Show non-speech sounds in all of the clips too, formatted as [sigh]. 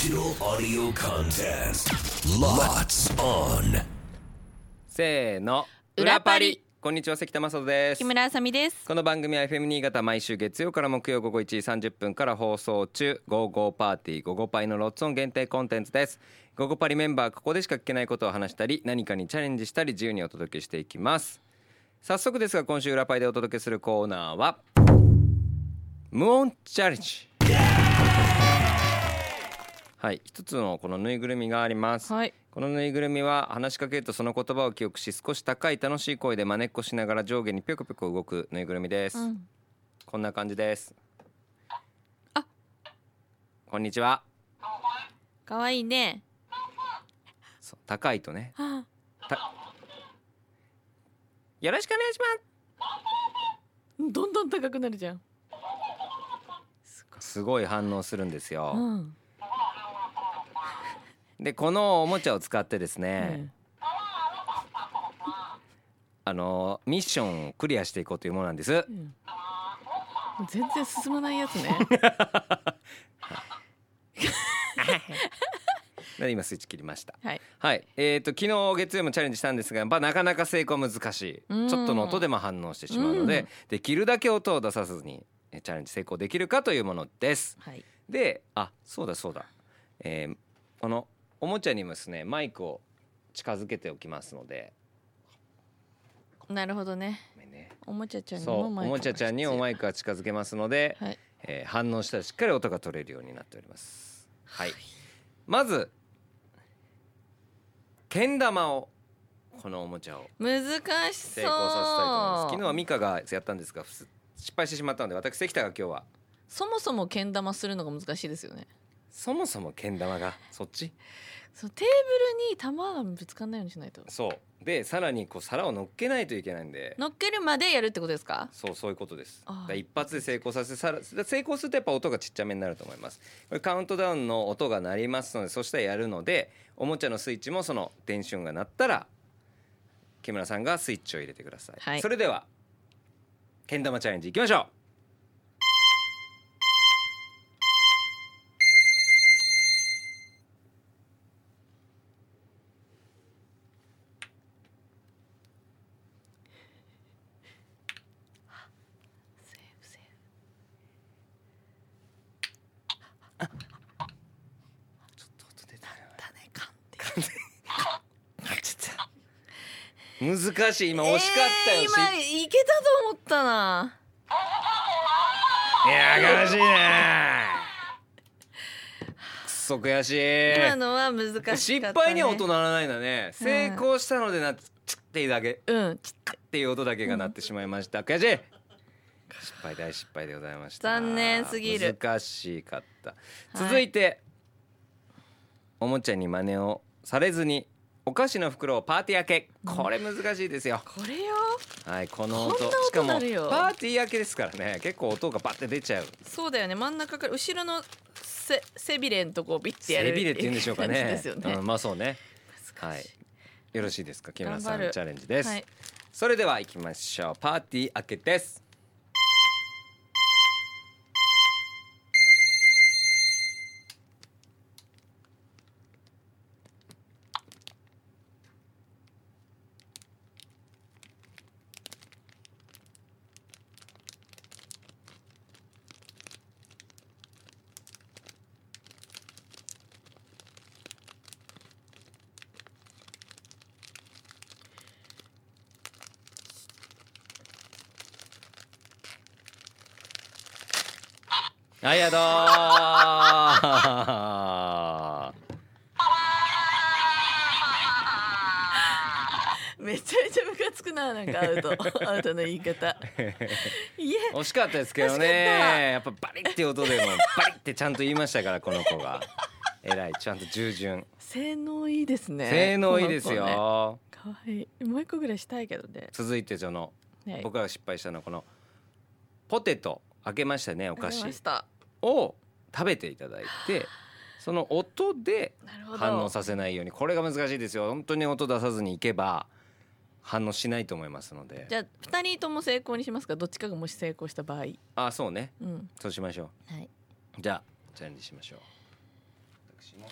Digital audio contents. Lots on. せーの。裏パリ。こんにちは関田正人です。木村あさみです。この番組は FM 新潟毎週月曜から木曜午後1時30分から放送中「ゴーゴーパーティーゴゴパイ」のロッツオン限定コンテンツです。ゴゴパリメンバーここでしか聞けないことを話したり何かにチャレンジしたり自由にお届けしていきます。早速ですが今週裏パリでお届けするコーナーは無音チャレンジはい。一つのこのぬいぐるみがあります、はい。このぬいぐるみは話しかけるとその言葉を記憶し少し高い楽しい声でまねっこしながら上下にぴょこぴょこ動くぬいぐるみです、うん。こんな感じです。あ。こんにちは。かわいいね。そう高いとね。はた。よろしくお願いしまあどんどん高くなるじゃん。すすごい反応するんですよ、うんでこのおもちゃを使ってですうね、ん。あのミッションをクリアしていこうというものなんです。うん。全然進まないやつね。で [laughs] [laughs] 今スイッチ切りました。はい。はい。えー、と昨日月曜もチャレンジしたんですが、まあ、なかなか成功は難しい。うん。ちょっとの音でも反応してしまうので、うん。できるだけ音を出さずにえチャレンジ成功できるかというものです。はい。であそうだそうだ、えーこのおもちゃにもですねマイクを近づけておきますので。なるほどね。ごめんね。おもちゃちゃんにそうおもマイクもちゃちゃんにおマイイクが近づけますので、はい。えー反応したらしっかり音が取れるようになっております。はい。まずけん玉をこのおもちゃを難しそう。成功させたいと思います。昨日はミカがやったんですがふす失敗してしまったので私関田が今日は。そもそもけん玉するのが難しいですよねそもそもけん玉がそっち？そうテーブルに玉がぶつかんないようにしないと。そう。でさらにこう皿を乗っけないといけないんで。乗っけるまでやるってことですか？そうそういうことです。だから一発で成功させさら成功するとやっぱ音がちっちゃめになると思います。これカウントダウンの音が鳴りますのでそしたらやるのでおもちゃのスイッチもその電子音が鳴ったら木村さんがスイッチを入れてください、はい。それではけん玉チャレンジいきましょうちょっと音出たなフだねかんってちょっと難しい今惜しかったよ、えー今いけたと思ったないや悔しいねくそ悔しい今のは難しかった、ね、失敗には音鳴らないんだね成功したので。なチッっていうだけうんちっていう音だけが鳴ってしまいました悔しい失敗大失敗で。ございました残念すぎる難しかった。はい。続いて、おもちゃに真似をされずにお菓子の袋をパーティー開け。これ難しいですよ、これよ。はいこの音。こんな音しかもパ鳴るよ。ーティー開けですからね。結構音がバッて出ちゃう。そうだよね。真ん中から後ろのせ背びれんとこをビッてやる背びれって言うんでしょうか感じねですよね、うん、まあそうね。難しはい。よろしいですか？木村さ頑張る。んチャレンジです、はい。それでは行きましょう。パーティー開けですありがとめちゃめちゃムカつくななんかアウト。アウトの言い方。いえ。う惜しかったですけどね。やっぱバリって音でもバリってちゃんと言いましたからこの子が。偉い。ちゃんと従順。性能いいですね。性能いいですよ、かわいい。もう一個ぐらいしたいけどね。続いてそのはい。僕らが失敗したのはこのポテト開けましたねお菓子を食べていただいてその音で反応させないように。これが難しいですよ。本当に音出さずにいけば反応しないと思いますので。じゃあ二人とも成功にしますか？どっちかがもし成功した場合。あそうね。うん。そうしましょはい。うじゃあチャレンジしましょう。私も。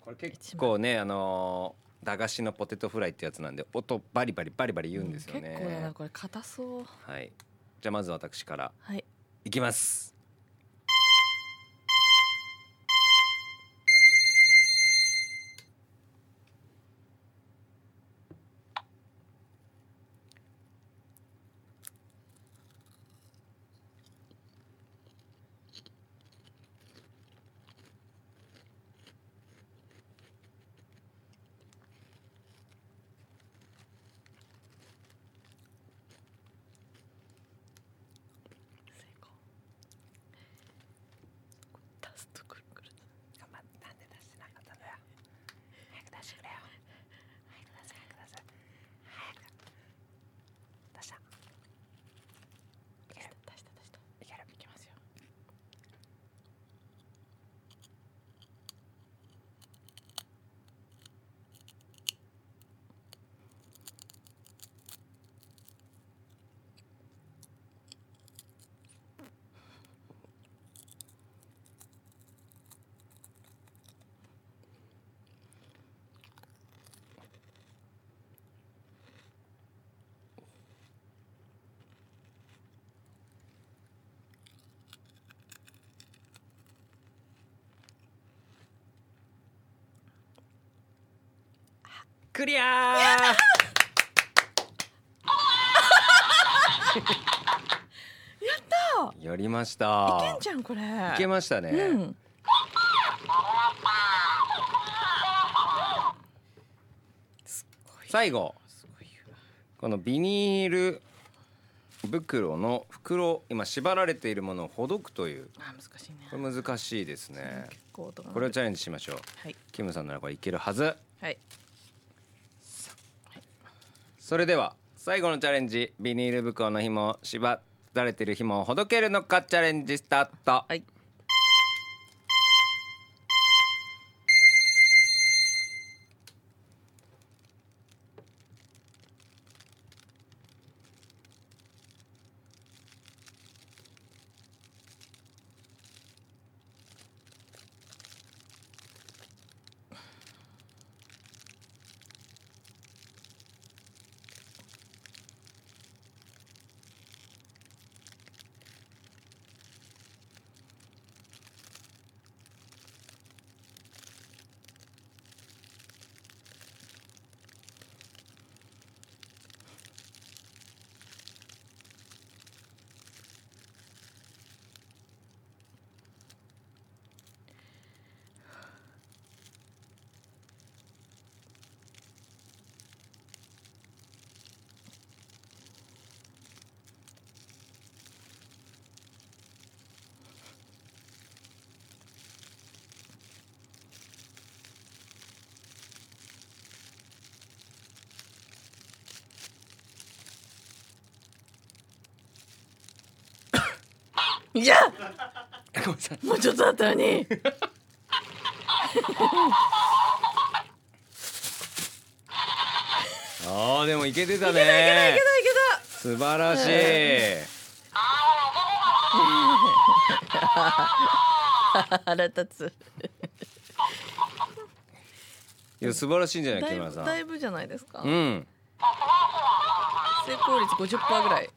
これ結構ねあのー駄菓子のポテトフライってやつなんで音バリバリバリバリ言うんですよね、結構だなこれ硬そう。はい。じゃあまず私から。はい。いきます成功出すとくるくるなんで出してなかったんだよ早く出してくれよ早く出せ早く出せ早く出したいける出した出したいけるいきますよクリア。ーやりました。いけんじゃんこれ。いけましたね、うん最後このビニール袋の袋今縛られているものをほどくという。あ難しいね。これ難しいですね。これをチャレンジしましょう。はい。キムさんならこれいけるはず。はいそれでは最後のチャレンジビニール袋の紐を縛られてる紐をほどけるのかチャレンジスタート。はい。いやごめんなさい。もうちょっとだったのに。あーでもいけてたね。いけたいけ素晴らしい、た腹立つ。いや素晴らしいんじゃないだい木村さん。ぶだいぶじゃないですか、うん。成功率50%ぐらい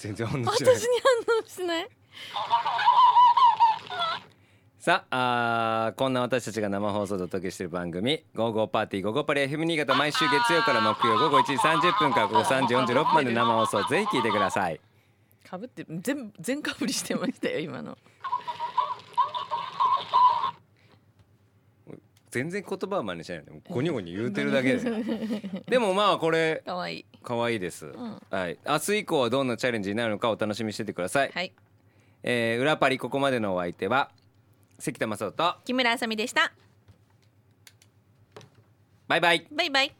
全然反応私にしない。反応しない？[laughs] さああーこんな私たちが生放送でお届けしている番組「ゴーゴーパーティーゴーゴーパリ FM 新潟」毎週月曜から木曜午後1時30分から午後3時46分まで生放送ぜひ聞いてください。かぶって全全かぶりしてましたよ今の全然言葉は真似しないよね。ゴニョゴニョ言うてるだけで。[laughs] でもまあこれかわいい。可愛いです、ん。はい。明日以降はどんなチャレンジになるのかお楽しみにしててください、はい。えー裏パリここまでのお相手は関田正人と木村あさみでした。バイバイ。バイバイ